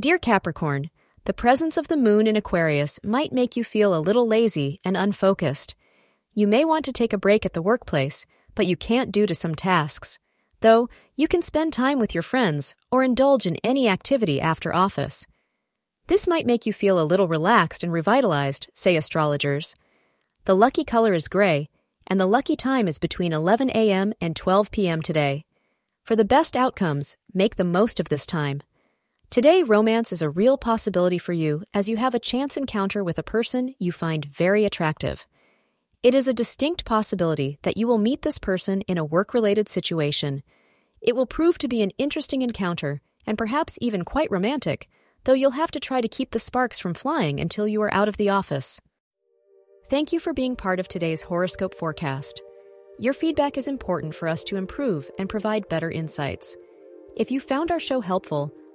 Dear Capricorn, the presence of the moon in Aquarius might make you feel a little lazy and unfocused. You may want to take a break at the workplace, but you can't due to some tasks. Though, you can spend time with your friends or indulge in any activity after office. This might make you feel a little relaxed and revitalized, say astrologers. The lucky color is gray, and the lucky time is between 11 a.m. and 12 p.m. today. For the best outcomes, make the most of this time. Today, romance is a real possibility for you as you have a chance encounter with a person you find very attractive. It is a distinct possibility that you will meet this person in a work related situation. It will prove to be an interesting encounter and perhaps even quite romantic, though you'll have to try to keep the sparks from flying until you are out of the office. Thank you for being part of today's horoscope forecast. Your feedback is important for us to improve and provide better insights. If you found our show helpful,